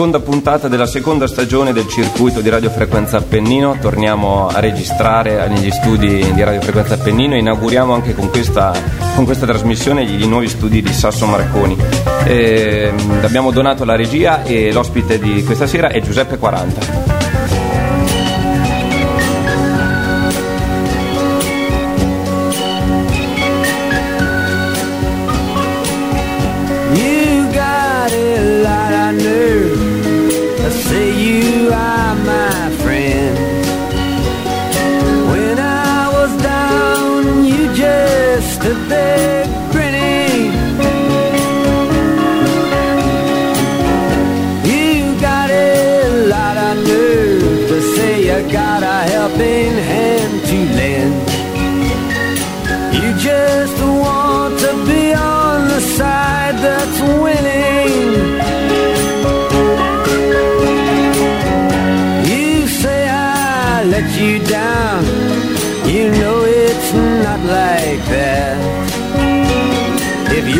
Seconda puntata della seconda stagione del circuito di radiofrequenza Appennino, torniamo a registrare negli studi di radiofrequenza Appennino e inauguriamo anche con questa, con questa trasmissione i nuovi studi di Sasso Marconi. Eh, abbiamo donato la regia e l'ospite di questa sera è Giuseppe 40.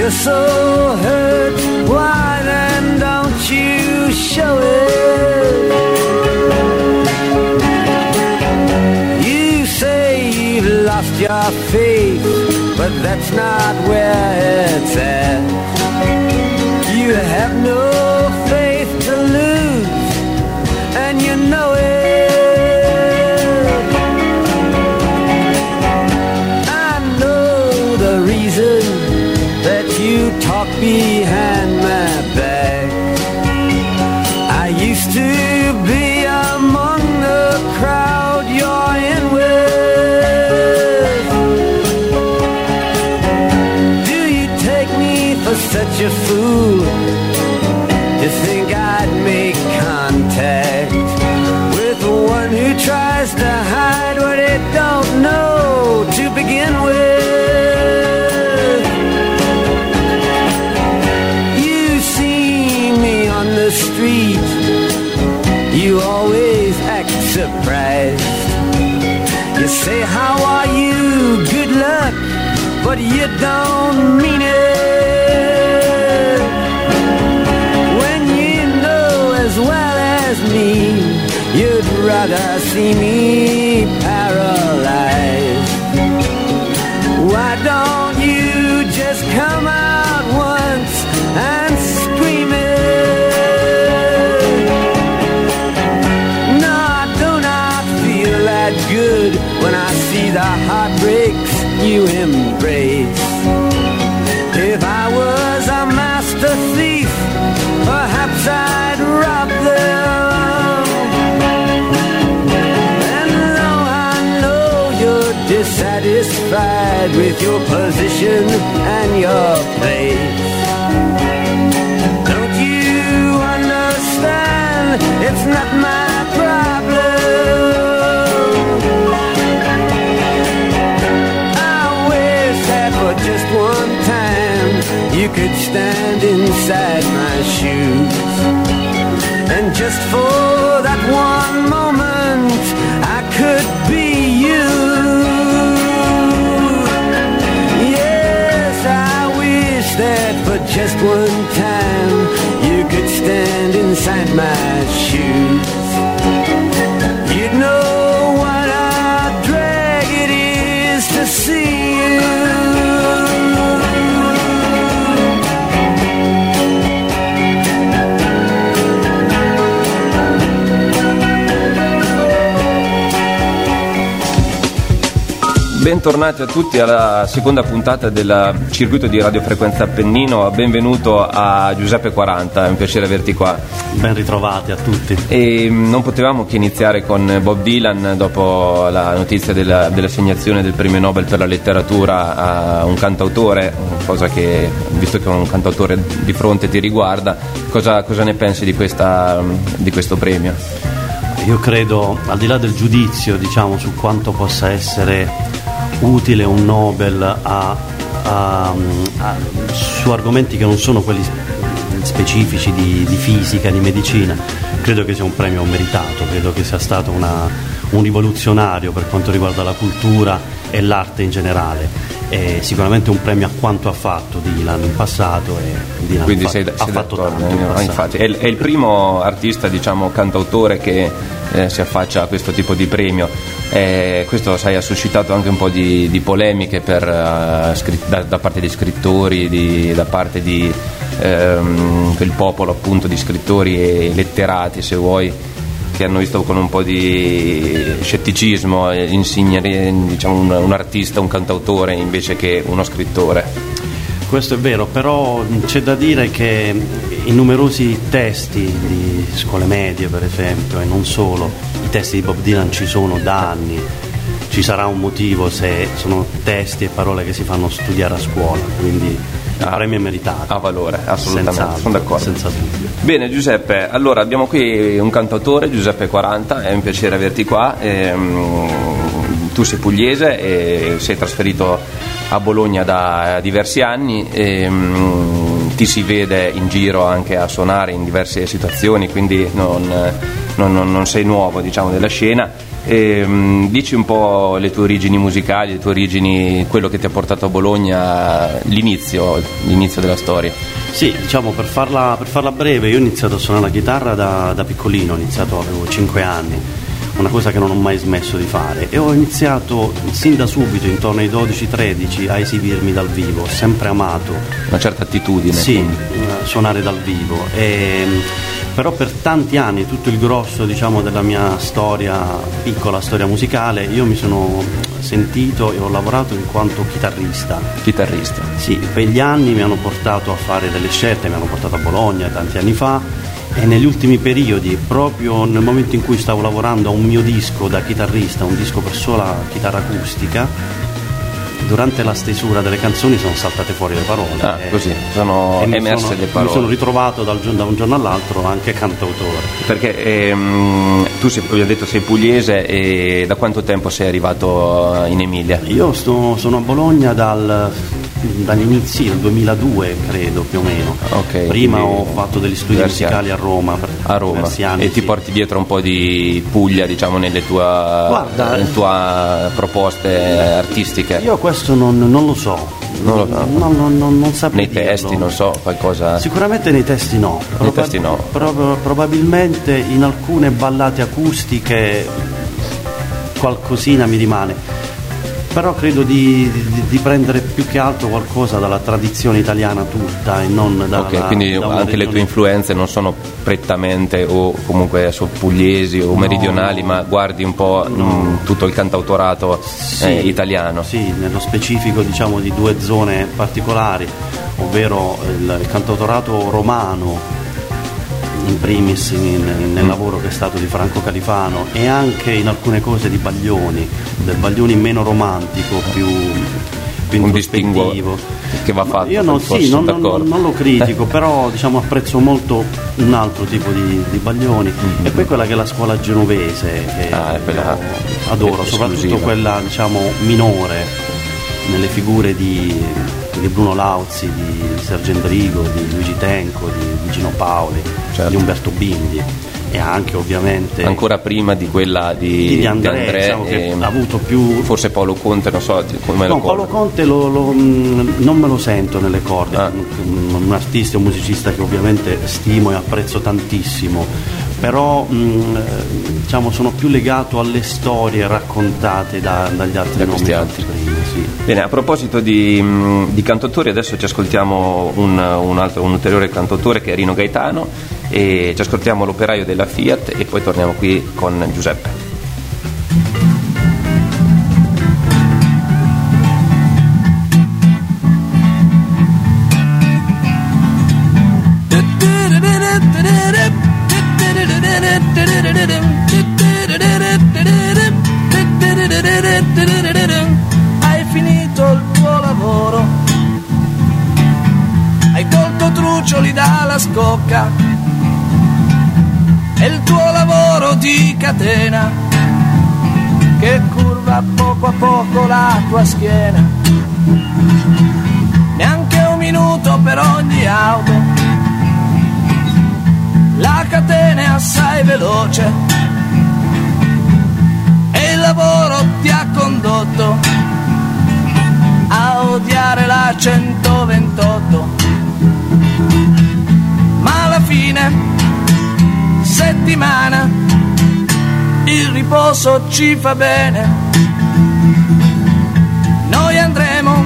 You're so hurt, why then don't you show it? You say you've lost your faith, but that's not where it's at. You have no good when I see the heartbreaks you embrace. If I was a master thief, perhaps I'd rob them. And though I know you're dissatisfied with your position and your place, don't you understand? It's not my inside my shoes. And just for that one moment, I could be you. Yes, I wish that for just one time you could stand inside my shoes. You'd know what a drag it is to see Bentornati a tutti alla seconda puntata del circuito di radiofrequenza Appennino. Benvenuto a Giuseppe 40, è un piacere averti qua. Ben ritrovati a tutti. E mm, non potevamo che iniziare con Bob Dylan dopo la notizia della, dell'assegnazione del premio Nobel per la letteratura a un cantautore, cosa che, visto che un cantautore di fronte ti riguarda, cosa, cosa ne pensi di, questa, di questo premio? Io credo, al di là del giudizio diciamo, su quanto possa essere utile un Nobel a, a, a, su argomenti che non sono quelli specifici di, di, fisica, di medicina, credo che sia un premio meritato, credo che sia stato una, un rivoluzionario per quanto riguarda la cultura e l'arte in generale è sicuramente un premio a quanto ha fatto Dylan in passato e Dylan Quindi ha, sei, ha sei fatto tanto in passato. infatti, è, il- è il primo artista, diciamo, cantautore che eh, si affaccia a questo tipo di premio. Eh, questo sai, ha suscitato anche un po' di, di polemiche per, scri- da, da parte di scrittori, di- da parte di ehm, quel popolo appunto di scrittori e letterati, se vuoi, che hanno visto con un po' di scetticismo eh, insignere diciamo, un, un artista, un cantautore invece che uno scrittore. Questo è vero, però c'è da dire che i numerosi testi di scuole medie, per esempio, e non solo, i testi di Bob Dylan ci sono da anni. Ci sarà un motivo se sono testi e parole che si fanno studiare a scuola, quindi il Ah, premio è meritato. ha valore, assolutamente, Senz'altro, sono d'accordo. Senza dubbio. Bene Giuseppe, allora abbiamo qui un cantautore, Giuseppe 40, è un piacere averti qua. ehm, tu sei pugliese e sei trasferito a Bologna da diversi anni. ehm, ti si vede in giro anche a suonare in diverse situazioni, quindi non, non- non- sei nuovo diciamo, della scena. Ehm, dici un po' le tue origini musicali, le tue origini, quello che ti ha portato a Bologna, l'inizio, l'inizio della storia. Sì, diciamo per farla, per farla breve, io ho iniziato a suonare la chitarra da, da piccolino, ho iniziato avevo 5 anni, una cosa che non ho mai smesso di fare e ho iniziato sin da subito, intorno ai 12-13, a esibirmi dal vivo, ho sempre amato una certa attitudine. sì, eh, suonare dal vivo. E, però per tanti anni, tutto il grosso diciamo, della mia storia, piccola storia musicale, io mi sono sentito e ho lavorato in quanto chitarrista. Chitarrista. Sì, quegli anni mi hanno portato a fare delle scelte, mi hanno portato a Bologna tanti anni fa e negli ultimi periodi, proprio nel momento in cui stavo lavorando a un mio disco da chitarrista, un disco per sola chitarra acustica, durante la stesura delle canzoni sono saltate fuori le parole. Ah, e- così, sono emerse sono- le parole. Mi sono ritrovato dal da un giorno all'altro anche cantautore. Perché ehm, tu sei, abbiamo detto sei pugliese e da quanto tempo sei arrivato in Emilia? Io sto- sono a Bologna dal, dagli inizi del 2002, credo più o meno. Ok, Prima ho fatto degli studi musicali a Roma A Roma. anni. e ti sì. porti dietro un po' di Puglia, diciamo, nelle tue, Guarda, nelle tue proposte artistiche? Io questo non, non lo so. Non lo so. Non, non- non- non saprei Nei testi, dirlo. non so, qualcosa. Sicuramente nei testi no. Nei testi no. prob- probabilmente in alcune ballate acustiche qualcosina mi rimane. Però credo di, di- di prendere più che altro qualcosa dalla tradizione italiana tutta e non dalla Ok, quindi da anche le regione- tue influenze non sono prettamente o comunque sono pugliesi o meridionali, ma guardi un po' mm, tutto il cantautorato Sì, eh, italiano. Sì, nello specifico diciamo di due zone particolari, ovvero il, il cantautorato romano in primis in- nel lavoro che è stato di Franco Califano e anche in alcune cose di Baglioni, del Baglioni meno romantico, più, più Un distinguo che va fatto. Io non, sì, non, non- non lo critico, però diciamo, apprezzo molto un altro tipo di, di Baglioni e poi quella che è la scuola genovese, che Mm-hmm. Ah, adoro, soprattutto quella diciamo, minore nelle figure di, di Bruno Lauzi, di Sergendrigo, di Luigi Tenco, di, di Gino Paoli, Certo. di Umberto Bindi e anche ovviamente Ancora prima di quella di, di, di André, di diciamo, che e ha avuto più forse Paolo Conte, non so come lo No, Paolo corre. Conte lo- lo- mh, non me lo sento nelle corde, Ah. un, un artista e un musicista che ovviamente stimo e apprezzo tantissimo, però mh, eh, diciamo, sono più legato alle storie raccontate da- dagli altri Da nomi prima. Sì. Bene, a proposito di, mh, di cantautori, adesso ci ascoltiamo un, un altro, un ulteriore cantautore che è Rino Gaetano e ci ascoltiamo l'operaio della Fiat e poi torniamo qui con Giuseppe. Catena che curva poco a poco la tua schiena. Neanche un minuto per ogni auto, la catena è assai veloce e il lavoro ti ha condotto a 128. Ma alla fine settimana il riposo ci fa bene. Noi andremo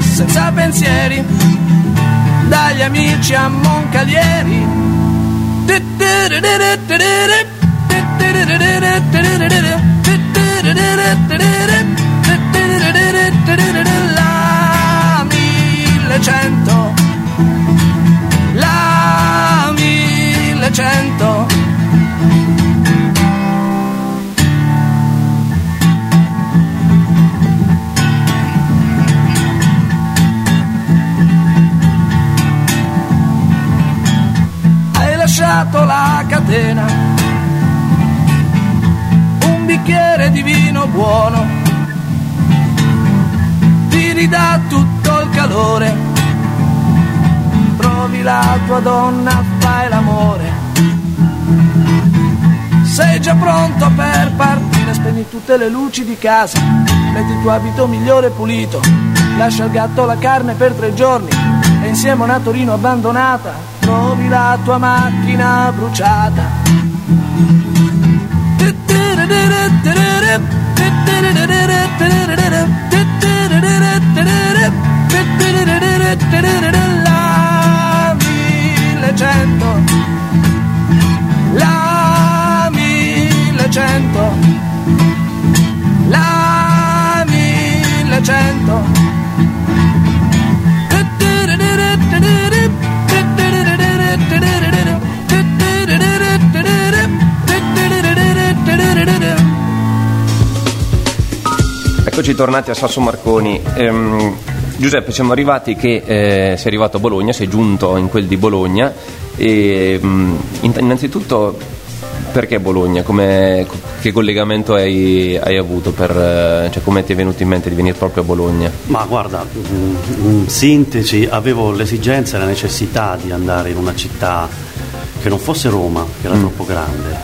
senza pensieri dagli amici a Moncalieri. La 1100 La 1100 Lasciato la catena. Un bicchiere di vino buono Ti ridà tutto il calore. Trovi la tua donna, fai l'amore. Sei già pronto per partire, spegni tutte le luci di casa, metti il tuo abito migliore e pulito, lascia al gatto la carne per tre giorni e insieme a una Torino abbandonata trovi la tua macchina bruciata. La 1100 la 1100 Eccoci tornati a Sasso Marconi. Ehm, Giuseppe, siamo arrivati che eh, sei arrivato a Bologna, sei giunto in quel di Bologna e mm, in- innanzitutto perché Bologna? Come- che collegamento hai, hai avuto? Per, eh, cioè, come ti è venuto in mente di venire proprio a Bologna? Ma guarda, mm, in sintesi avevo l'esigenza e la necessità di andare in una città che non fosse Roma, che era troppo grande,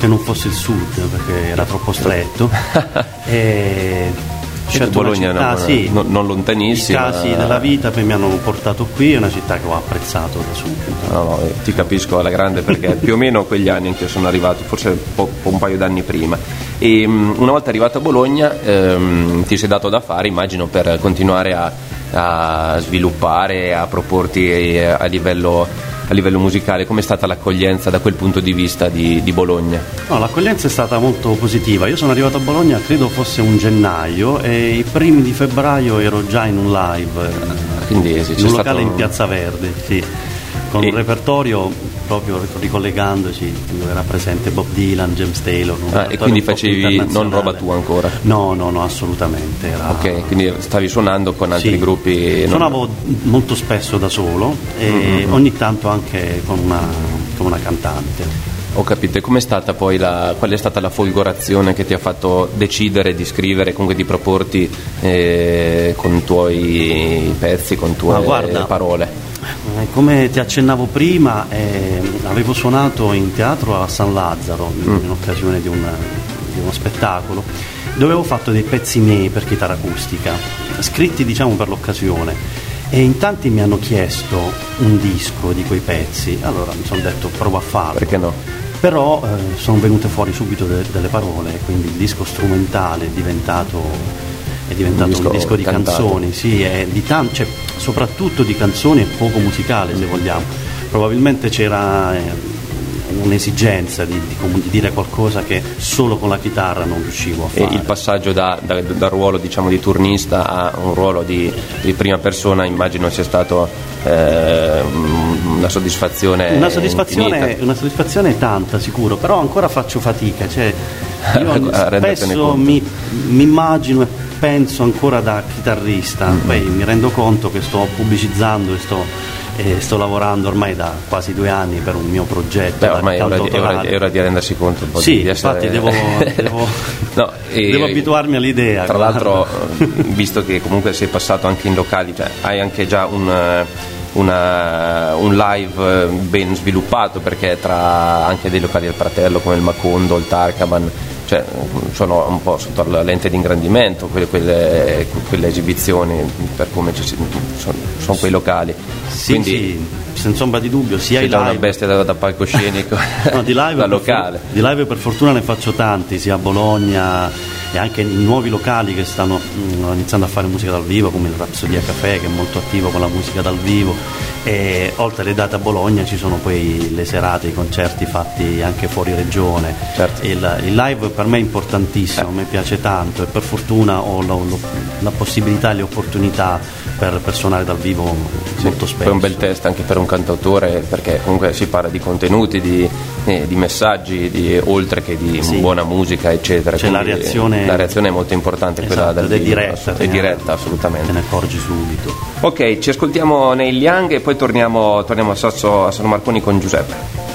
che non fosse il sud perché era troppo stretto. e scelto una Bologna città, una- sì, non- non lontanissima. I casi della vita poi mi hanno portato qui, è una città che ho apprezzato da subito. No, no, eh, ti capisco alla grande perché più o meno quegli anni anche io sono arrivato, forse un, po'- un paio d'anni prima. E mm, una volta arrivato a Bologna ehm, ti sei dato da fare, immagino, per continuare a, a sviluppare, a proporti eh, a livello, a livello musicale. Com'è stata l'accoglienza da quel punto di vista di, di Bologna? No, l'accoglienza è stata molto positiva. Io sono arrivato a Bologna, credo fosse un gennaio, e i primi di febbraio ero già in un live Quindi sì, in un locale un- in Piazza Verde, sì, con E- un repertorio proprio ricollegandoci dove era presente Bob Dylan, James Taylor. Ah, e quindi facevi non roba tua ancora? No, no, no, assolutamente. Era... Ok, quindi stavi suonando con altri Sì. gruppi? non- Suonavo molto spesso da solo e Mm-hmm. ogni tanto anche con una, con una cantante. Ho capito, e com'è stata poi la, qual è stata la folgorazione che ti ha fatto decidere di scrivere, comunque di proporti eh, con i tuoi pezzi, con tue guarda, parole? Eh, Come ti accennavo prima, eh, avevo suonato in teatro a San Lazzaro in, in occasione di, un- di uno spettacolo dove avevo fatto dei pezzi miei per chitarra acustica, scritti diciamo per l'occasione. E in tanti mi hanno chiesto un disco di quei pezzi, allora mi sono detto provo a farlo. Perché no? Però eh, sono venute fuori subito de- delle parole, quindi il disco strumentale è diventato, è diventato Un un disco disco, di cantato. canzoni, sì, è di tan- cioè, soprattutto di canzoni e poco musicale se vogliamo. Probabilmente c'era eh, un'esigenza di, di di dire qualcosa che solo con la chitarra non riuscivo a E fare. il passaggio da- da- dal ruolo diciamo, di turnista a un ruolo di, di prima persona immagino sia stato eh, una soddisfazione Una soddisfazione, una soddisfazione tanta sicuro, però ancora faccio fatica, cioè io spesso mi, mi immagino e penso ancora da chitarrista, Mm-hmm. poi mi rendo conto che sto pubblicizzando e sto, e sto lavorando ormai da quasi due anni per un mio progetto. Beh, ormai è ora, di, è ora di- è ora di rendersi conto un po' Sì, di essere... infatti devo, devo- No, e- devo abituarmi all'idea. Tra guarda. l'altro, eh, visto che comunque sei passato anche in locali, cioè, hai anche già un, eh, una- un live eh, ben sviluppato perché tra anche dei locali del Fratello come il Macondo, il Tarkaman cioè, sono un po' sotto la lente di ingrandimento quelle, quelle, quelle esibizioni per come ci, sono, sono quei locali. Sì, Quindi, sì, senza ombra di dubbio, sia i live una bestia da, da palcoscenico, No, di live, da locale. for- di live per fortuna ne faccio tanti, sia a Bologna e anche in nuovi locali che stanno mm, iniziando a fare musica dal vivo, come il Rapsodia Café che è molto attivo con la musica dal vivo. E oltre alle date a Bologna ci sono poi le serate, i concerti fatti anche fuori regione. Certo. Il, il live per me è importantissimo, mi piace tanto e per fortuna ho la, lo- la possibilità e le opportunità per, per suonare dal vivo molto spesso. È un bel test anche per un cantautore perché comunque si parla di contenuti, di, eh, di messaggi, di- oltre che di Sì. buona musica, eccetera. C'è la Quindi, reazione- la reazione è molto importante, quella Esatto, dal ed è diretta, te è diretta, te assolutamente. ne accorgi subito. Ok, ci ascoltiamo nei Young e poi torniamo, torniamo a, Sasso, a San Marconi con Giuseppe.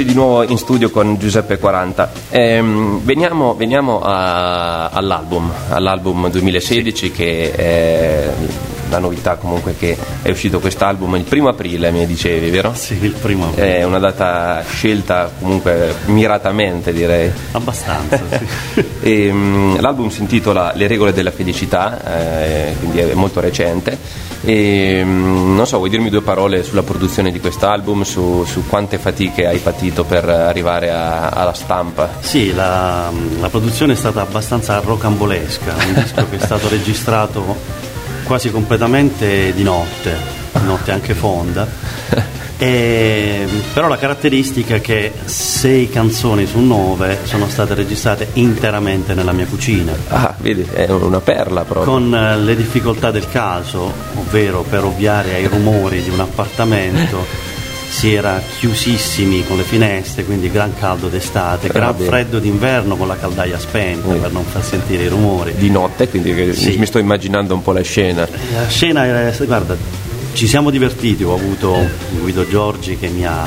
Eccoci di nuovo in studio con Giuseppe 40. Ehm, veniamo veniamo a- all'album, all'album 2016 che è la novità comunque che è uscito quest'album il primo aprile, mi dicevi, vero? Sì, il primo. È una data scelta comunque miratamente direi. Abbastanza, sì. E, mm, l'album si intitola Le regole della felicità, eh, quindi è molto recente. E, mm, non so, vuoi dirmi due parole sulla produzione di quest'album, su, su quante fatiche hai patito per arrivare a- alla stampa? Sì, la, la produzione è stata abbastanza rocambolesca, un disco che è stato registrato quasi completamente di notte, di notte anche fonda. E, però la caratteristica è che sei canzoni su nove sono state registrate interamente nella mia cucina. Ah, vedi, è una perla proprio. Con eh, le difficoltà del caso, ovvero per ovviare ai rumori di un appartamento, si era chiusissimi con le finestre, quindi gran caldo d'estate, Eh, gran vabbè. freddo d'inverno con la caldaia spenta per non far sentire i rumori. Di notte, quindi Sì. mi sto immaginando un po' la scena. La scena era, guarda, ci siamo divertiti, ho avuto Guido Giorgi che mi ha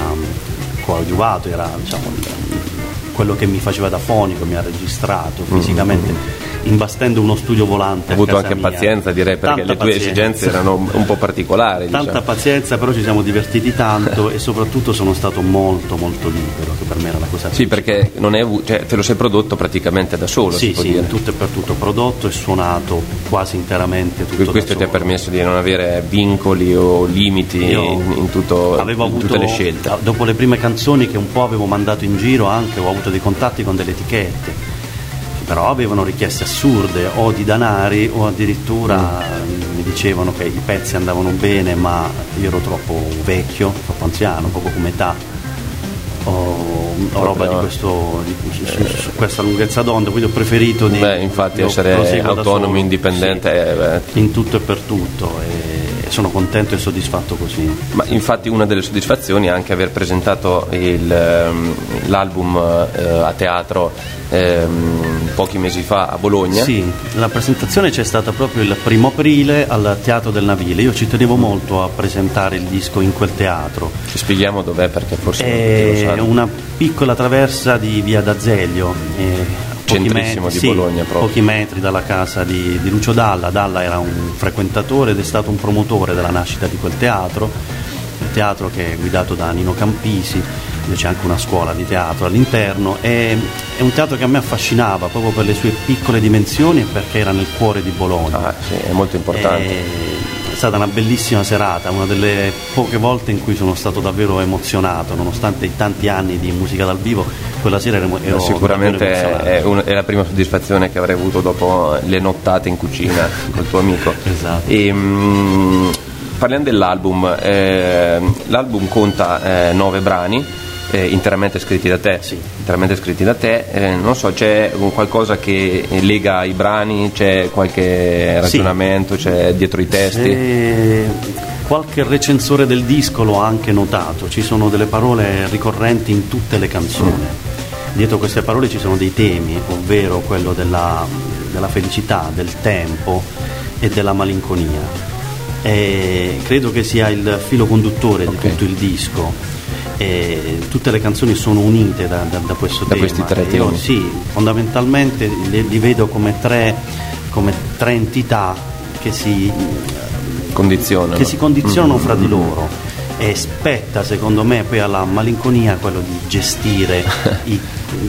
coadiuvato, era diciamo, quello che mi faceva da fonico, mi ha registrato fisicamente, imbastendo uno studio volante. Ho avuto anche mia. pazienza, direi, perché Tanta le tue pazienza. esigenze erano un po' particolari. Tanta diciamo. pazienza, però ci siamo divertiti tanto e soprattutto sono stato molto molto libero, che per me era la cosa Sì, perché avu- cioè, te lo sei prodotto praticamente da solo, Sì, sì, dire. in tutto e per tutto prodotto e suonato quasi interamente tutto Questo da ti ha permesso di non avere vincoli o limiti Io in, in tutto- avevo in avuto, tutte le scelte. Dopo le prime canzoni che un po' avevo mandato in giro anche, ho avuto dei contatti con delle etichette, però avevano richieste assurde o di danari o addirittura Mm. mi dicevano che i pezzi andavano bene ma io ero troppo vecchio, troppo anziano, poco come età. O, o roba di, questo, di- su, su- su questa lunghezza d'onda, quindi ho preferito di Beh, infatti essere autonomo, indipendente, eh. Sì, in tutto e per tutto e sono contento e soddisfatto così. Ma infatti una delle soddisfazioni è anche aver presentato il, ehm, l'album eh, a teatro ehm, pochi mesi fa a Bologna. Sì, la presentazione c'è stata proprio il primo aprile al Teatro del Navile. Io ci tenevo molto a presentare il disco in quel teatro. Ci spieghiamo dov'è perché forse non tutti lo È sanno. una piccola traversa di via d'Azeglio. eh, Centrissimo di sì, Bologna proprio. Pochi metri dalla casa di, di Lucio Dalla. Dalla era un frequentatore ed è stato un promotore della nascita di quel teatro. Il teatro che è guidato da Nino Campisi, dove c'è anche una scuola di teatro all'interno. È, è un teatro che a me affascinava proprio per le sue piccole dimensioni e perché era nel cuore di Bologna. Ah, sì, è molto importante. È stata una bellissima serata, una delle poche volte in cui sono stato davvero emozionato, nonostante i tanti anni di musica dal vivo, quella sera ero, ero Sicuramente davvero emozionato. è, un- è la prima soddisfazione che avrei avuto dopo le nottate in cucina col tuo amico. Esatto. E, mm, parliamo dell'album, eh, l'album conta eh, nove brani. eh, interamente scritti da te, Sì. interamente scritti da te, eh, non so, c'è un qualcosa che lega i brani, c'è qualche Sì. ragionamento, c'è dietro i testi? Se qualche recensore del disco l'ho anche notato, ci sono delle parole ricorrenti in tutte le canzoni. Dietro queste parole ci sono dei temi, ovvero quello della, della felicità, del tempo e della malinconia. E credo che sia il filo conduttore Ok. di tutto il disco. E tutte le canzoni sono unite da, da- da questo Da tema. questi tre Io, temi. sì, fondamentalmente li, li vedo come tre, come tre entità che si Condizionano. che si condizionano Mm, fra di mm. loro e spetta secondo me poi alla malinconia quello di gestire i-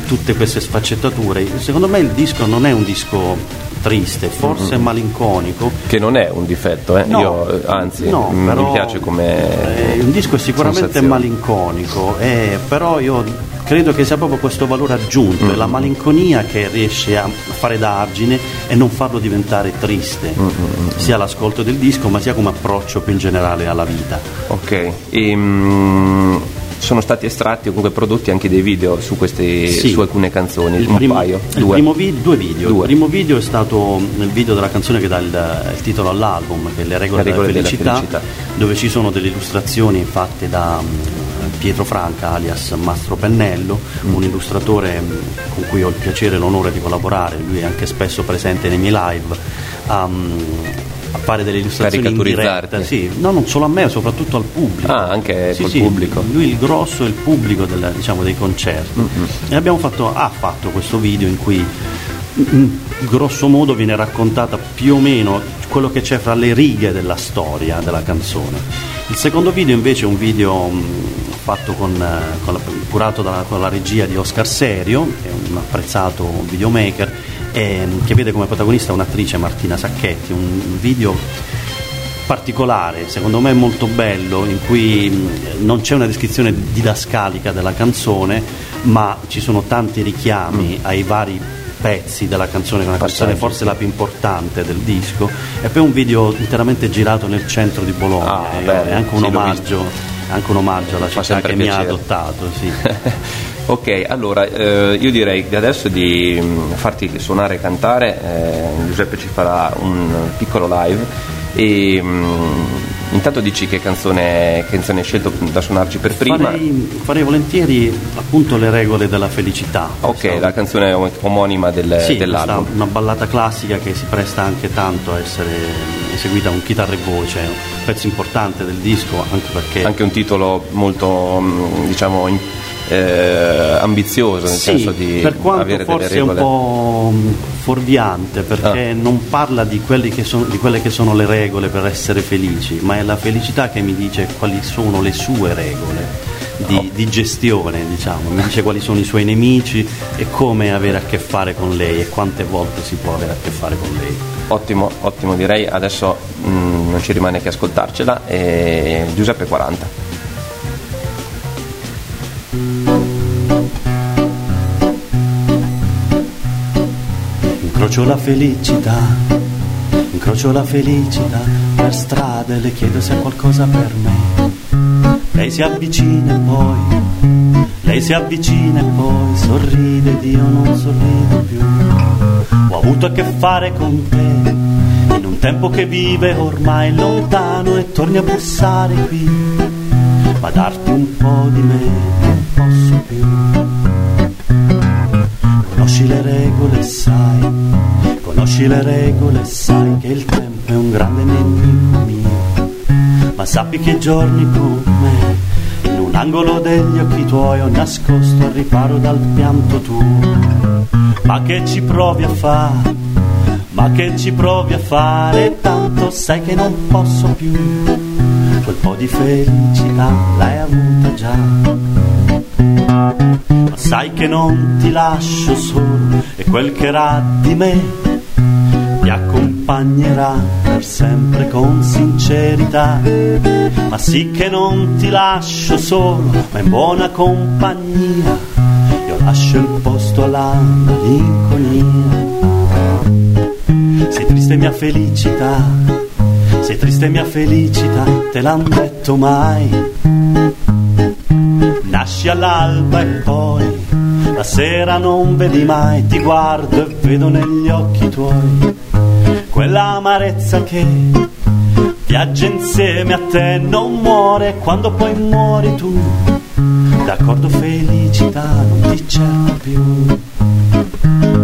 tutte queste sfaccettature secondo me il disco non è un disco triste forse malinconico Che non è un difetto, eh? No, Io, eh, anzi, no, però, mi piace come. eh, un disco è sicuramente malinconico, eh, però io credo che sia proprio questo valore aggiunto, Mm. è la malinconia che riesce a fare da argine e non farlo diventare triste, Mm, sia l'ascolto del disco ma sia come approccio più in generale alla vita. Ok, e, mm, sono stati estratti o comunque prodotti anche dei video su, queste, Sì. su alcune canzoni, Il un primo, paio, due. vi- due video. Due. Il primo video è stato il video della canzone che dà il, il titolo all'album, che è Le regole, Le regole della, della felicità, felicità. dove ci sono delle illustrazioni fatte da Pietro Franca, alias Mastro Pennello, Mm. un illustratore mm, con cui ho il piacere e l'onore di collaborare, lui è anche spesso presente nei miei live. a, mm, a fare delle illustrazioni in diretta, sì, no, non solo a me, soprattutto al pubblico. Ah, anche Sì, col sì, pubblico. Lui il grosso è il pubblico del- diciamo, dei concerti. E abbiamo fatto, ha fatto questo video in cui grosso modo viene raccontata più o meno quello che c'è fra le righe della storia della canzone. Il secondo video invece è un video con, eh, con la- curato dalla- con la regia di Oscar Serio, che è un apprezzato videomaker, ehm, che vede come protagonista un'attrice Martina Sacchetti, un video particolare, secondo me molto bello, in cui mh, non c'è una descrizione didascalica della canzone, ma ci sono tanti richiami ai vari pezzi della canzone, che è una canzone forse la più importante del disco, e poi un video interamente girato nel centro di Bologna, Ah, è, bello, è anche un sì, omaggio, anche un omaggio alla città che mi ha piacere. adottato. Sì. ok, allora eh, io direi di adesso di mm, farti suonare e cantare, eh, Giuseppe ci farà un piccolo live e mm, intanto dici che canzone, canzone hai scelto da suonarci per prima. Farei, farei volentieri appunto le regole della felicità. Ok, questa, la canzone omonima del, sì, dell'album. Una ballata classica che si presta anche tanto a essere eseguita con chitarra e voce, un pezzo importante del disco anche perché... Anche un titolo molto mm, diciamo eh, ambizioso nel sì, senso di per quanto avere forse delle regole. è un po' fuorviante perché ah. non parla di, che son, di, quelle che sono le regole per essere felici, ma è la felicità che mi dice quali sono le sue regole. Di, oh. di, gestione, diciamo, mi dice quali sono i suoi nemici e come avere a che fare con lei e quante volte si può avere a che fare con lei. Ottimo, ottimo direi, adesso mh, mm, non ci rimane che ascoltarcela. E Giuseppe 40. Incrocio la felicità, incrocio la felicità, per strada le chiedo se ha qualcosa per me. Lei si avvicina e poi, lei si avvicina e poi sorride ed io non sorrido più. Ho avuto a che fare con te, in un tempo che vive ormai lontano e torni a bussare qui, ma darti un po' di me non posso più. Conosci le regole, sai, conosci le regole, sai che il tempo è un grande nemico mio. Ma sappi che giorni con me, in un angolo degli occhi tuoi ho nascosto al riparo dal pianto tuo. Ma che ci provi a fare? Ma che ci provi a fare? Tanto sai che non posso più. Quel po' di felicità l'hai avuta già ma sai che non ti lascio solo e quel che era di me ti accompagnerà per sempre con sincerità. Ma sì che non ti lascio solo, ma in buona compagnia, io lascio il posto alla malinconia. Sei triste mia felicità, sei triste mia felicità, te l'han detto mai nasci all'alba e poi la sera non vedi mai, ti guardo e vedo negli occhi tuoi quella amarezza che viaggia insieme a te, non muore quando poi muori tu. D'accordo felicità non ti cerco più.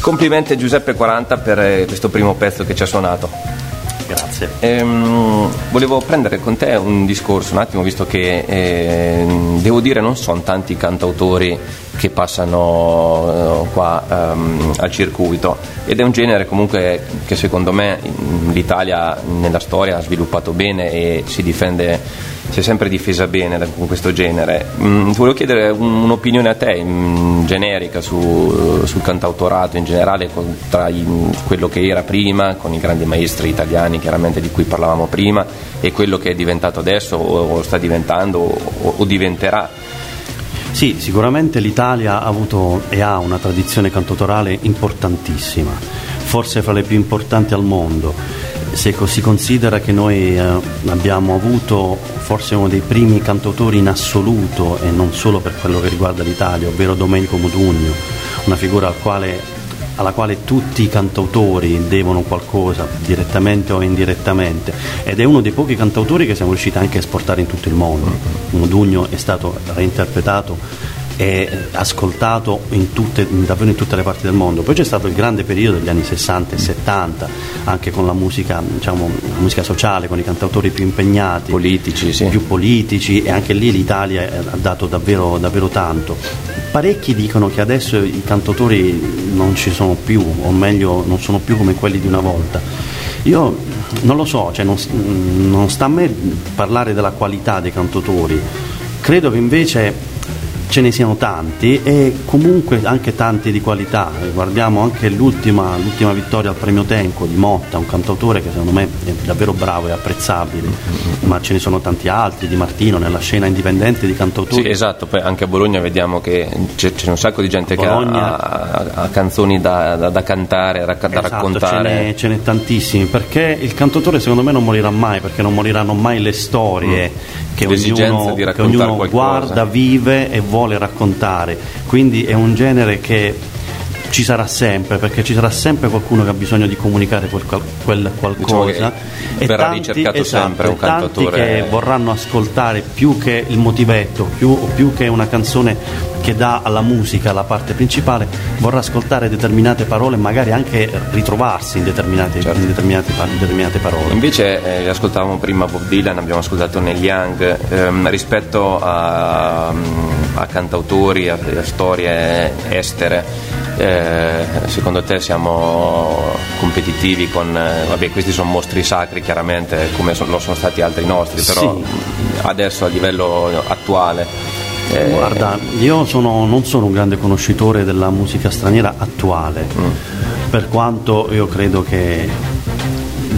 Complimenti a Giuseppe 40 per eh, questo primo pezzo che ci ha suonato. Grazie. Ehm, volevo prendere con te un discorso un attimo, visto che eh, devo dire non sono tanti cantautori che passano eh, qua ehm, al circuito ed è un genere comunque che secondo me l'Italia nella storia ha sviluppato bene e si difende si è sempre difesa bene con questo genere. Mm, volevo chiedere un'opinione a te in generica su, sul cantautorato in generale, tra i, quello che era prima, con i grandi maestri italiani chiaramente di cui parlavamo prima, e quello che è diventato adesso o, o sta diventando o, o diventerà. Sì, sicuramente l'Italia ha avuto e ha una tradizione cantautorale importantissima, forse fra le più importanti al mondo se si considera che noi eh, abbiamo avuto forse uno dei primi cantautori in assoluto e non solo per quello che riguarda l'Italia, ovvero Domenico Modugno, una figura al quale alla quale tutti i cantautori devono qualcosa, direttamente o indirettamente, ed è uno dei pochi cantautori che siamo riusciti anche a esportare in tutto il mondo. Modugno è stato reinterpretato e ascoltato in tutte, davvero in tutte le parti del mondo. Poi c'è stato il grande periodo degli anni 60 e 70, anche con la musica, diciamo, la musica sociale, con i cantautori più impegnati, politici, sì. più politici e anche lì l'Italia ha dato davvero, davvero tanto. Parecchi dicono che adesso i cantautori non ci sono più, o meglio non sono più come quelli di una volta. Io non lo so, cioè non, non sta a me parlare della qualità dei cantautori, credo che invece ce ne siano tanti e comunque anche tanti di qualità. Guardiamo anche l'ultima, l'ultima vittoria al premio Tenco di Motta, un cantautore che secondo me è davvero bravo e apprezzabile, ma ce ne sono tanti altri di Martino nella scena indipendente di cantautori. Sì, esatto, poi anche a Bologna vediamo che c'è, c'è un sacco di gente Bologna, che ha, ha, ha canzoni da, da, da, cantare, da esatto, raccontare. Ce n'è, ce n'è, tantissimi, perché il cantautore secondo me non morirà mai, perché non moriranno mai le storie mm. Che ognuno, che ognuno guarda, vive e vuole vuole raccontare, quindi è un genere che ci sarà sempre, perché ci sarà sempre qualcuno che ha bisogno di comunicare quel, quel qualcosa. Diciamo e verrà tanti, ricercato esatto, sempre un cantatore. che vorranno ascoltare più che il motivetto, più, più che una canzone che dà alla musica la parte principale, vorrà ascoltare determinate parole e magari anche ritrovarsi in determinate, certo. in determinate, in determinate parole. Invece eh, ascoltavamo prima Bob Dylan, abbiamo ascoltato Neil Young, ehm, rispetto a, a cantautori, a, a storie estere eh, secondo te siamo competitivi con... Eh, vabbè, questi sono mostri sacri chiaramente, come lo sono stati altri nostri, però sì. adesso a livello attuale... Eh, Guarda, io sono, non sono un grande conoscitore della musica straniera attuale, mm. per quanto io credo che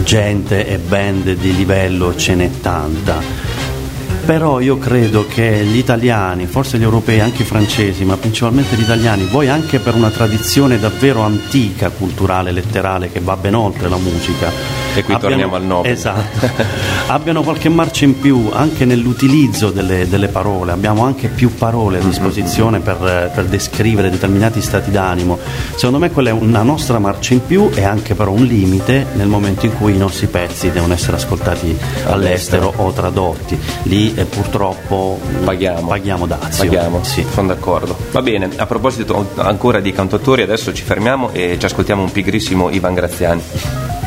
gente e band di livello ce n'è tanta però io credo che gli italiani, forse gli europei, anche i francesi, ma principalmente gli italiani, voi anche per una tradizione davvero antica, culturale, letterale, che va ben oltre la musica, e qui abbiano, torniamo al nome. Esatto, abbiano qualche marcia in più anche nell'utilizzo delle, delle, parole, abbiamo anche più parole a disposizione per, per, descrivere determinati stati d'animo. Secondo me quella è una nostra marcia in più e anche però un limite nel momento in cui i nostri pezzi devono essere ascoltati all'estero, all'estero o tradotti. Lì eh, purtroppo paghiamo, paghiamo dazio. Paghiamo, sì. sono d'accordo. Va bene, a proposito ancora di cantautori, adesso ci fermiamo e ci ascoltiamo un pigrissimo Ivan Graziani.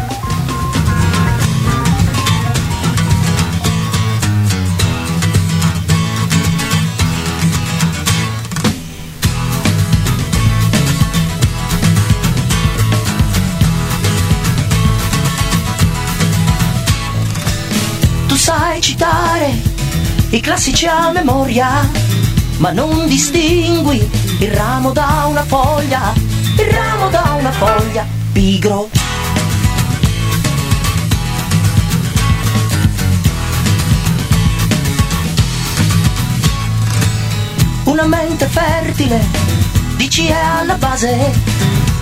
I classici a memoria, ma non distingui il ramo da una foglia, il ramo da una foglia, pigro. Una mente fertile, dici è alla base,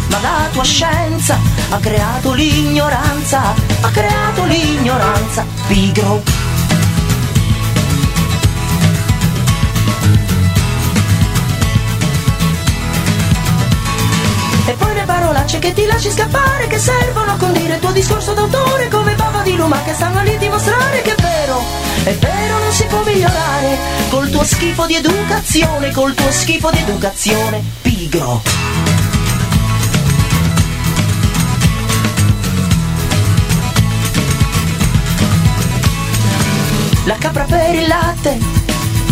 ma la tua scienza ha creato l'ignoranza, ha creato l'ignoranza, pigro. Parolacce che ti lasci scappare che servono a condire il tuo discorso d'autore come bava di luma che stanno lì a dimostrare che è vero, è vero non si può migliorare col tuo schifo di educazione, col tuo schifo di educazione pigro. La capra per il latte,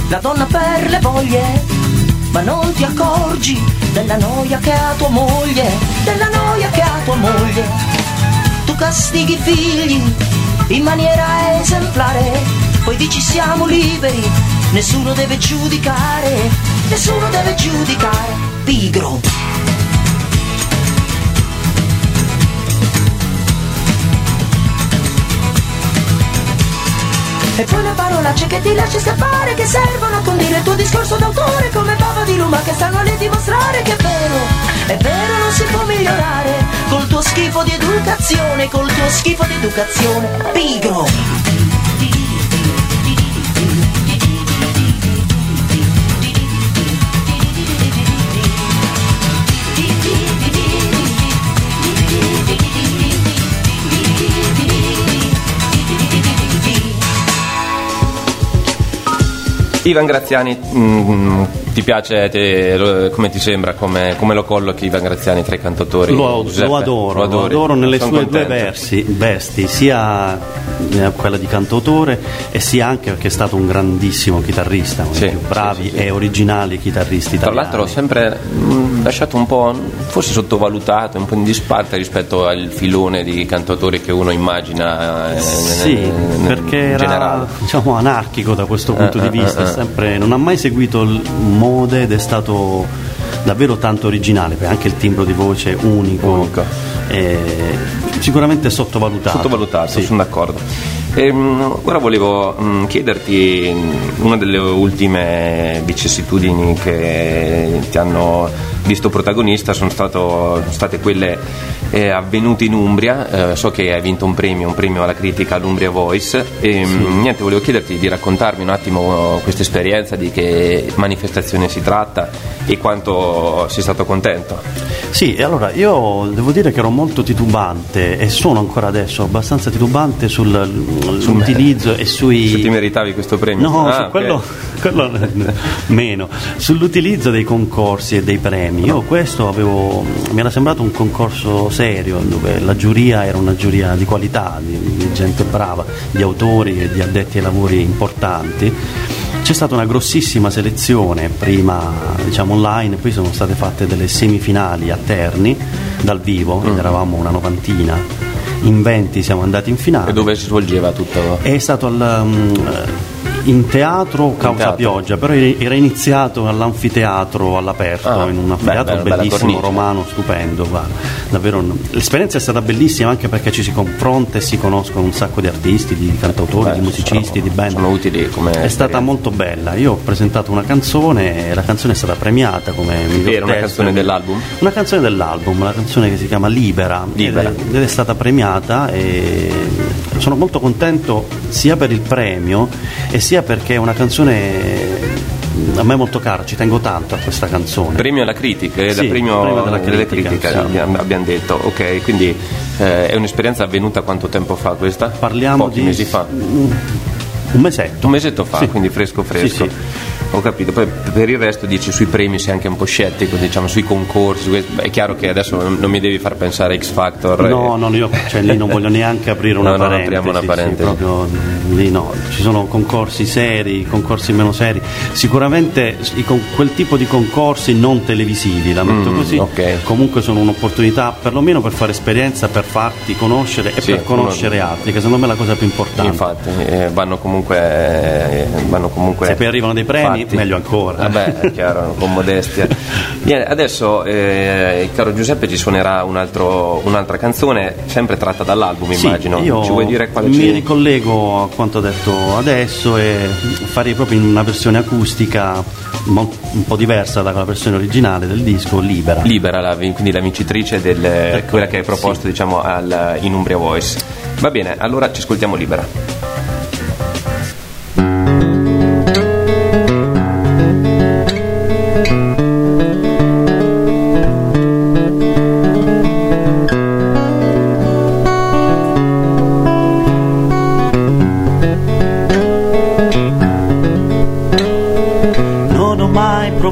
la donna per le voglie ma non ti accorgi della noia che ha tua moglie, della noia che ha tua moglie. Tu castighi i figli in maniera esemplare, poi dici siamo liberi, nessuno deve giudicare, nessuno deve giudicare, pigro. E poi le parolacce che ti lasci scappare Che servono a condire il tuo discorso d'autore Come bava di luma che stanno lì a dimostrare Che è vero, è vero non si può migliorare Col tuo schifo di educazione, col tuo schifo di educazione, pigro. Ivan Graziani, mh, mm, ti piace, te, come ti sembra, come, come, lo collochi Ivan Graziani tra i cantautori? Lo, lo adoro, lo, adoro nelle Sono sue contento. due versi, vesti, sia eh, quella di cantautore e sia anche perché è stato un grandissimo chitarrista, uno sì, dei più bravi sì, sì, e originali chitarristi italiani. Tra l'altro ho sempre mh, mm, lasciato un po', forse sottovalutato, un po' in disparte rispetto al filone di cantautori che uno immagina. Eh, sì, nel, perché era diciamo, anarchico da questo punto eh, di vista. Eh, sempre, non ha mai seguito il mode ed è stato davvero tanto originale, perché anche il timbro di voce unico, unico. sicuramente sottovalutato. Sottovalutato, sì. sono d'accordo. Ehm, ora volevo mh, chiederti una delle ultime vicissitudini che ti hanno visto protagonista sono stato, state quelle eh, avvenute in Umbria, eh, so che hai vinto un premio, un premio alla critica all'Umbria Voice e sì. niente, volevo chiederti di raccontarmi un attimo questa esperienza, di che manifestazione si tratta e quanto sei stato contento. Sì, allora io devo dire che ero molto titubante e sono ancora adesso abbastanza titubante sul, sull'utilizzo e sui... Se ti meritavi questo premio? No, ah, okay. quello, quello meno, sull'utilizzo dei concorsi e dei premi premi. Io questo avevo, mi era sembrato un concorso serio dove la giuria era una giuria di qualità, di, di gente brava, di autori e di addetti ai lavori importanti. C'è stata una grossissima selezione, prima diciamo online, poi sono state fatte delle semifinali a Terni dal vivo, mm. eravamo una novantina in 20 siamo andati in finale. E dove si svolgeva tutto? È stato al, um, in teatro causa teatro. pioggia, però era iniziato all'anfiteatro all'aperto, ah, in un anfiteatro bella, bellissimo, romano, stupendo. Guarda. Davvero, l'esperienza è stata bellissima anche perché ci si confronta e si conoscono un sacco di artisti, di cantautori, Beh, di musicisti, sono, di band. Sono utili come. È stata molto bella. Io ho presentato una canzone e la canzone è stata premiata come Era una canzone dell'album? Una canzone dell'album, una canzone che si chiama Libera. Libera. Ed, è, ed è stata premiata e sono molto contento sia per il premio e sia perché è una canzone a me molto cara, ci tengo tanto a questa canzone. Premio alla critica, eh, sì, premio, premio della critica, critica sì. abbiamo, detto, ok, quindi eh, è un'esperienza avvenuta quanto tempo fa questa? Parliamo Pochi di mesi fa. Un mesetto. Un mesetto fa, sì. quindi fresco fresco. Ho capito, poi per il resto dici sui premi sei anche un po' scettico, diciamo sui concorsi, è chiaro che adesso non mi devi far pensare a X Factor. No, no, io cioè, lì non voglio neanche aprire una no, parentesi. No, apriamo una parentesi. Sì, proprio, lì no, ci sono concorsi seri, concorsi meno seri. Sicuramente quel tipo di concorsi non televisivi, la metto mm, così, okay. comunque sono un'opportunità perlomeno per fare esperienza, per farti conoscere e sì, per conoscere uno... altri, che secondo me è la cosa più importante. Infatti, eh, vanno comunque... Eh, vanno comunque Se poi arrivano dei premi fatti. meglio ancora. Vabbè, è chiaro, con modestia. Bene, adesso eh, caro Giuseppe ci suonerà un altro, un'altra canzone, sempre tratta dall'album, sì, immagino. Io ci vuoi dire quale Mi ricollego a quanto detto adesso e farei proprio in una versione acustica un po' diversa dalla versione originale del disco, Libera. Libera, la, quindi la vincitrice del, ecco, quella che hai proposto sì. diciamo, al, in Umbria Voice. Va bene, allora ci ascoltiamo Libera.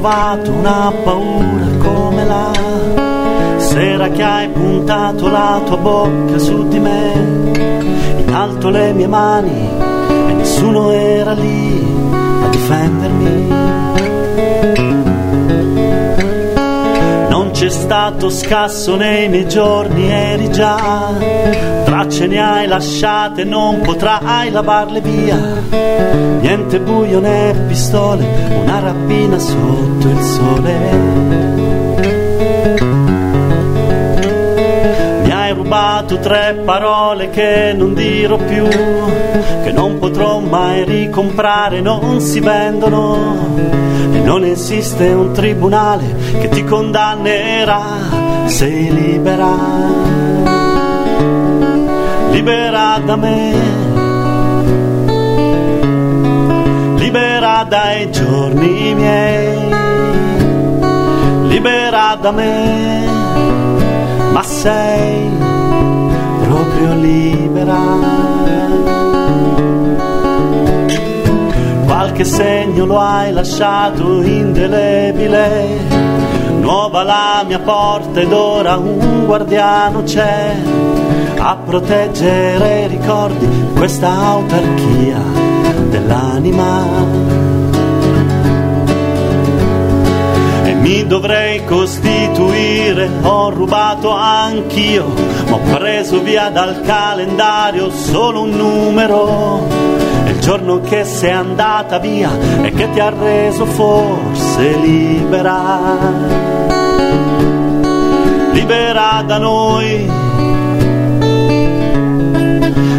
Provato una paura come la sera che hai puntato la tua bocca su di me, in alto le mie mani e nessuno era lì a difendermi. Non c'è stato scasso nei miei giorni, eri già, tracce ne hai lasciate, non potrai lavarle via niente buio né pistole, una rapina sotto il sole. Mi hai rubato tre parole che non dirò più, che non potrò mai ricomprare, non si vendono e non esiste un tribunale che ti condannerà, sei libera. Libera da me, libera dai giorni miei, libera da me, ma sei proprio libera. qualche segno lo hai lasciato indelebile. Nuova la mia porta ed ora un guardiano c'è a proteggere i ricordi questa autarchia dell'anima. E mi dovrei costituire, ho rubato anch'io, ma ho preso via dal calendario solo un numero. Giorno che sei andata via e che ti ha reso forse libera, libera da noi,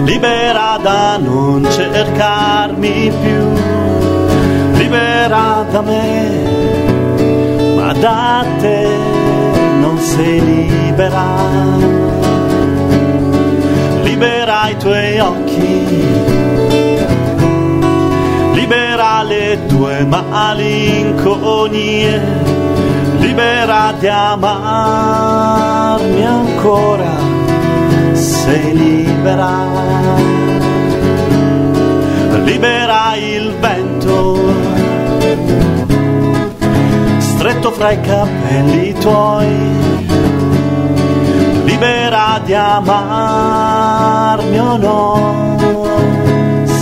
libera da non cercarmi più, libera da me, ma da te non sei libera, libera i tuoi occhi. Libera le tue malinconie, libera di amarmi ancora, sei libera, libera il vento, stretto fra i capelli tuoi, libera di amarmi o no,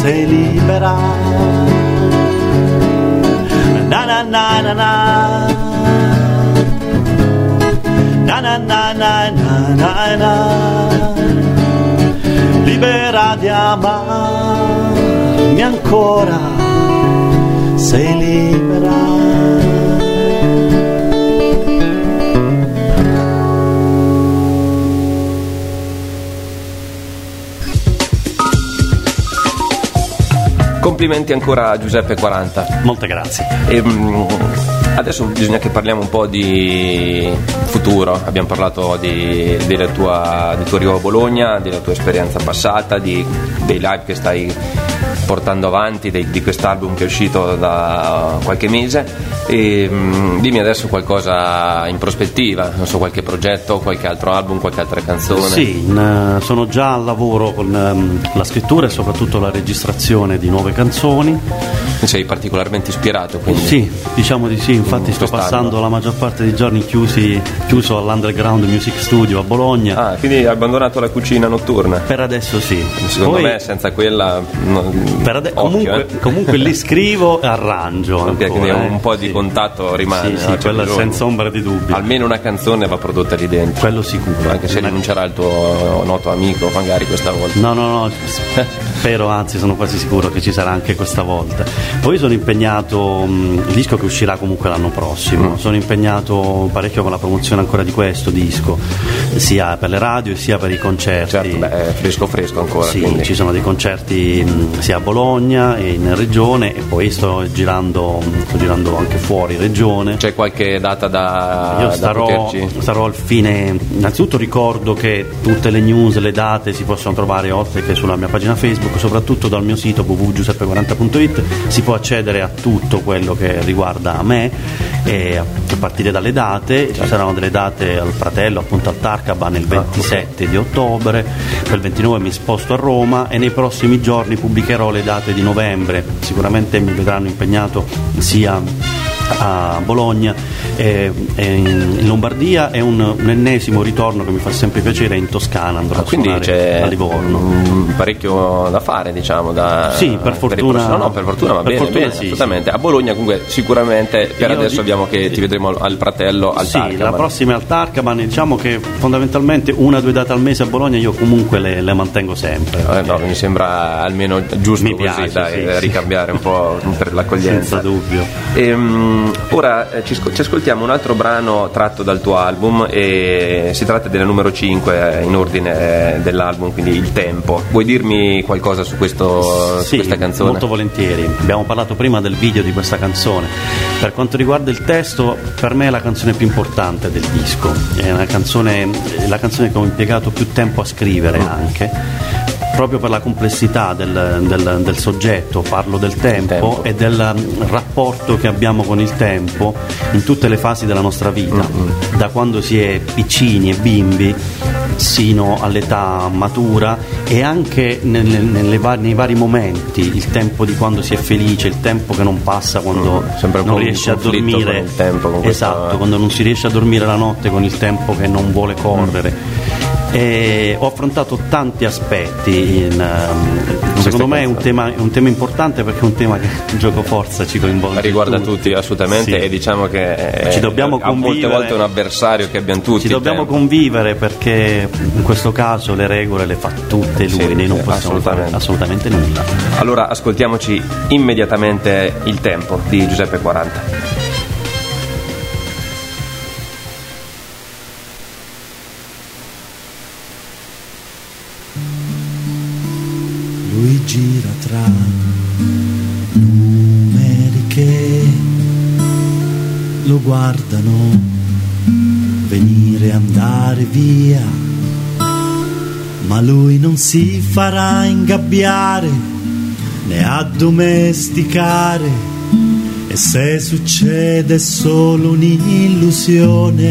sei libera. Na na na na na. Na na na na na na na libera di amarmi ancora sei libera Complimenti ancora a Giuseppe 40. Molte grazie. E, um, adesso bisogna che parliamo un po' di futuro. Abbiamo parlato di, tua, del tuo arrivo a Bologna, della tua esperienza passata, di, dei live che stai portando avanti, di, di quest'album che è uscito da qualche mese e, mh, mm, dimmi adesso qualcosa in prospettiva, non so, qualche progetto, qualche altro album, qualche altra canzone. Sì, n- sono già al lavoro con um, la scrittura e soprattutto la registrazione di nuove canzoni. Sei particolarmente ispirato? Quindi, sì, diciamo di sì, infatti in sto passando la maggior parte dei giorni chiusi, chiuso all'Underground Music Studio a Bologna. Ah, quindi hai abbandonato la cucina notturna? Per adesso sì. Secondo Poi, me senza quella... No, ade- occhio, comunque, eh. comunque lì scrivo e arrangio. Ancora, quindi eh. un po' di contatto rimane. Sì, sì, quella senza ombra di dubbio. Almeno una canzone va prodotta lì dentro. Quello sicuro. Anche se rinuncerà il tuo noto amico, magari questa volta. No, no, no, spero, anzi sono quasi sicuro che ci sarà anche questa volta. Poi sono impegnato, il disco che uscirà comunque l'anno prossimo, mm. sono impegnato parecchio con la promozione ancora di questo disco, sia per le radio sia per i concerti. Certo, beh, fresco fresco ancora. Sì, quindi. ci sono dei concerti sia a Bologna e in regione e poi sto girando, sto girando anche fuori regione. C'è qualche data da, Io starò, da starò al fine, innanzitutto ricordo che tutte le news, le date si possono trovare oltre che sulla mia pagina Facebook, soprattutto dal mio sito www.giuseppe40.it si può accedere a tutto quello che riguarda me e a partire dalle date, ci saranno delle date al Fratello, appunto al Tarcaban il 27 di ottobre, per il 29 mi sposto a Roma e nei prossimi giorni pubblicherò le date di novembre, sicuramente mi vedranno impegnato sia a Bologna e, e in Lombardia è un, un, ennesimo ritorno che mi fa sempre piacere in Toscana andrò ah, a quindi c'è a Livorno. parecchio da fare diciamo da, sì per fortuna per no, no per fortuna va per bene, fortuna bene sì, assolutamente. sì. a Bologna comunque sicuramente per Io adesso abbiamo che ti vedremo al Pratello al sì, Tarcaman la prossima è al Tarcaman diciamo che fondamentalmente una o due date al mese a Bologna io comunque le, le mantengo sempre eh, no, mi sembra almeno giusto mi così piace, dai, sì, ricambiare un po' per l'accoglienza. Senza dubbio. E, um, ora eh, ci, ascoltiamo un altro brano tratto dal tuo album e si tratta della numero 5 in ordine dell'album, quindi Il Tempo. Vuoi dirmi qualcosa su, questo, sì, su questa canzone? Molto volentieri. Abbiamo parlato prima del video di questa canzone. Per quanto riguarda il testo, per me è la canzone più importante del disco. È una canzone, la canzone che ho impiegato più tempo a scrivere anche proprio per la complessità del, del, del soggetto, parlo del tempo, tempo, e del mm, rapporto che abbiamo con il tempo in tutte le fasi della nostra vita, mm-hmm. da quando si è piccini e bimbi sino all'età matura e anche nelle, nelle var- nei vari momenti, il tempo di quando si è felice, il tempo che non passa quando mm, non riesce a dormire, tempo, esatto, questa... quando non si riesce a dormire la notte con il tempo che non vuole correre. Mm e ho affrontato tanti aspetti. In, um, secondo me è un, tema, è un, tema, importante perché è un tema che gioco forza ci coinvolge. Riguarda tutti, tutti assolutamente sì. e diciamo che ci dobbiamo a molte volte è un avversario che abbiamo tutti. Ci dobbiamo tempo. convivere perché in questo caso le regole le fa tutte lui, sì, noi non possiamo assolutamente. fare assolutamente nulla. Allora ascoltiamoci immediatamente il tempo di Giuseppe 40. Lui gira tra numeri che lo guardano venire andare via, ma lui non si farà ingabbiare né addomesticare e se succede solo un'illusione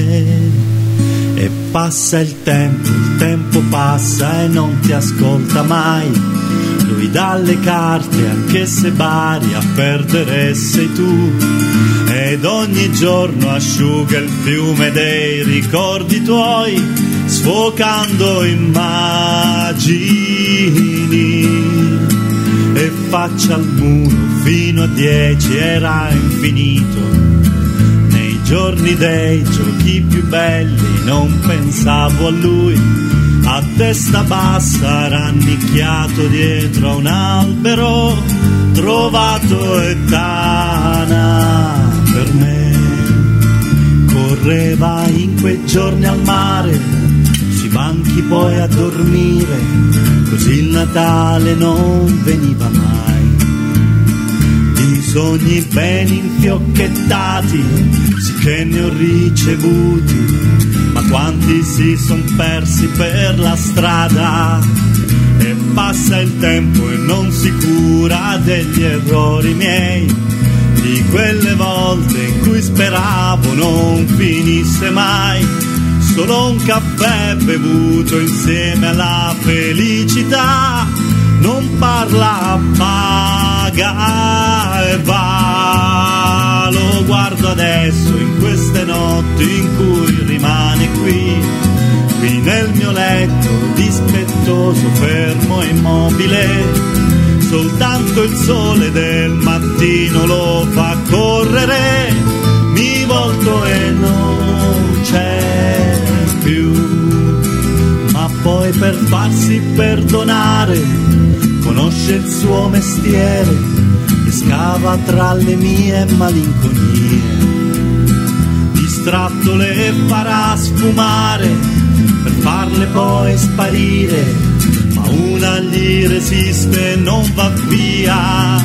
e passa il tempo, il tempo passa e non ti ascolta mai dalle carte, anche se bari a perdere sei tu. Ed ogni giorno asciuga il fiume dei ricordi tuoi, sfocando immagini. E faccia al muro fino a dieci era infinito. Nei giorni dei giochi più belli non pensavo a lui a testa bassa rannicchiato dietro a un albero trovato etana per me. Correva in quei giorni al mare sui banchi poi a dormire così il Natale non veniva mai. Di sogni ben infiocchettati sì che ne ho ricevuti ma quanti si son persi per la strada. E passa il tempo e non si cura degli errori miei, di quelle volte in cui speravo non finisse mai, solo un caffè bevuto insieme alla felicità, non parla, paga e va, guardo adesso in queste notti in cui rimane qui, qui nel mio letto dispettoso, fermo e immobile. Soltanto il sole del mattino lo fa correre, mi volto e non c'è più. Ma poi per farsi perdonare, conosce il suo mestiere e scava tra le mie malinconie distratto le farà sfumare per farle poi sparire, ma una gli resiste e non va via.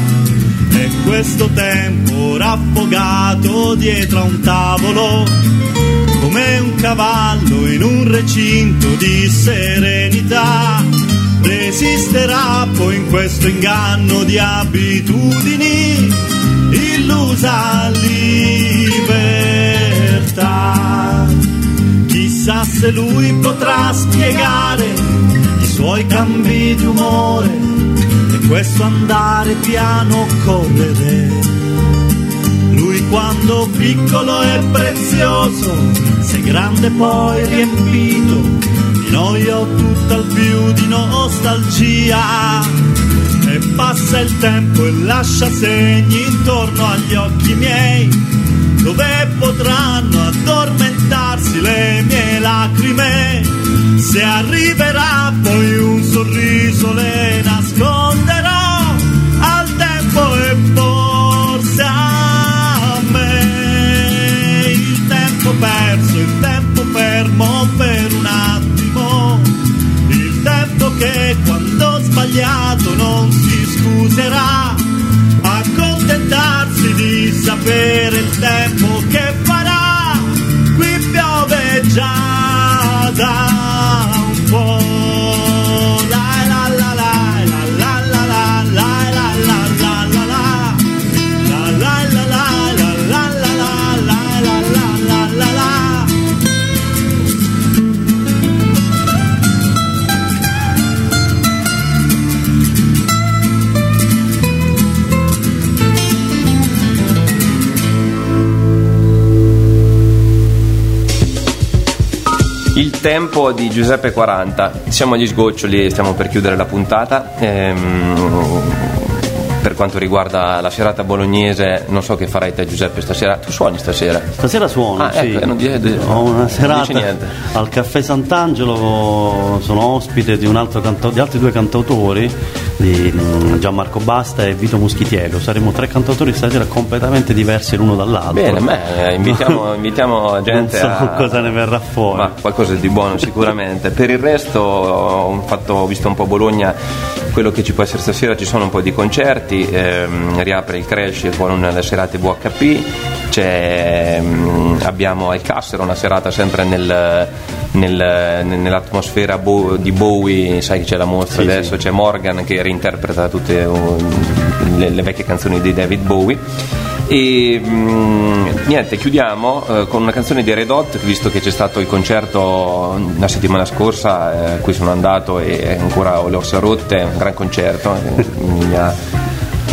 E questo tempo raffogato dietro a un tavolo, come un cavallo in un recinto di serenità, resisterà poi in questo inganno di abitudini, illusa libertà. Chissà se lui potrà spiegare i suoi cambi di umore e questo andare piano correre. Lui quando piccolo è prezioso, se grande poi riempito, di noi ho tutt'al più di nostalgia. E passa il tempo e lascia segni intorno agli occhi miei dove potranno addormentarsi le mie lacrime. Se arriverà poi un sorriso le nasconderò che quando sbagliato non si scuserà. Accontentarsi di sapere il tempo che farà. Qui piove già da Tempo di Giuseppe 40. Siamo agli sgoccioli, stiamo per chiudere la puntata. Ehm, per quanto riguarda la serata bolognese, non so che farai te Giuseppe stasera. Tu suoni stasera? Stasera suono, Ah, sì. ecco, non dice- Ho una serata dice al Caffè Sant'Angelo, sono ospite di, un altro canto- di altri due cantautori, di mm, Gianmarco Basta e Vito Muschitiello. Saremo tre cantautori stasera completamente diversi l'uno dall'altro. Bene, beh, invitiamo, invitiamo gente non so a... cosa ne verrà fuori. Ma qualcosa di buono sicuramente. Per il resto ho, fatto- ho visto un po' Bologna, quello che ci può essere stasera, ci sono un po' di concerti, ehm, riapre il Crash con le serate VHP, c'è, ehm, abbiamo al Cassero una serata sempre nel- nel- nell'atmosfera Bo- di Bowie, sai che c'è la mostra Sì, adesso, sì. c'è Morgan che reinterpreta tutte uh, le, le vecchie canzoni di David Bowie. E mm, niente, chiudiamo eh, con una canzone di Red Hot, visto che c'è stato il concerto la settimana scorsa, eh, a cui sono andato e ancora ho le ossa rotte, un gran concerto, eh, mi ha,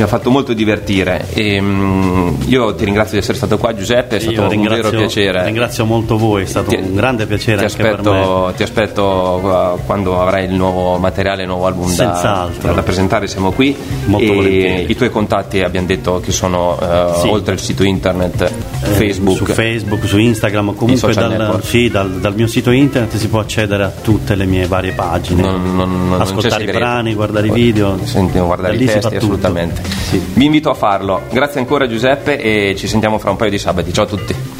mi ha fatto molto divertire. E, mm, io ti ringrazio di essere stato qua Giuseppe, è stato Io un vero piacere. Ringrazio molto voi, è stato Ti- un grande piacere Ti aspetto, ti aspetto eh, quando avrai il nuovo materiale, il nuovo album da, da presentare, siamo qui. Molto e volentieri. I tuoi contatti abbiamo detto che sono eh, Sì. oltre il sito internet, Eh, Facebook. su Facebook, su Instagram, comunque dal, sì, dal, dal mio sito internet si può accedere a tutte le mie varie pagine, Non- non- non- ascoltare i brani, guardare i video, Sentiamo, guardare Da i testi assolutamente. Sì. Vi invito a farlo. Grazie ancora Giuseppe e ci sentiamo fra un paio di sabati. Ciao a tutti.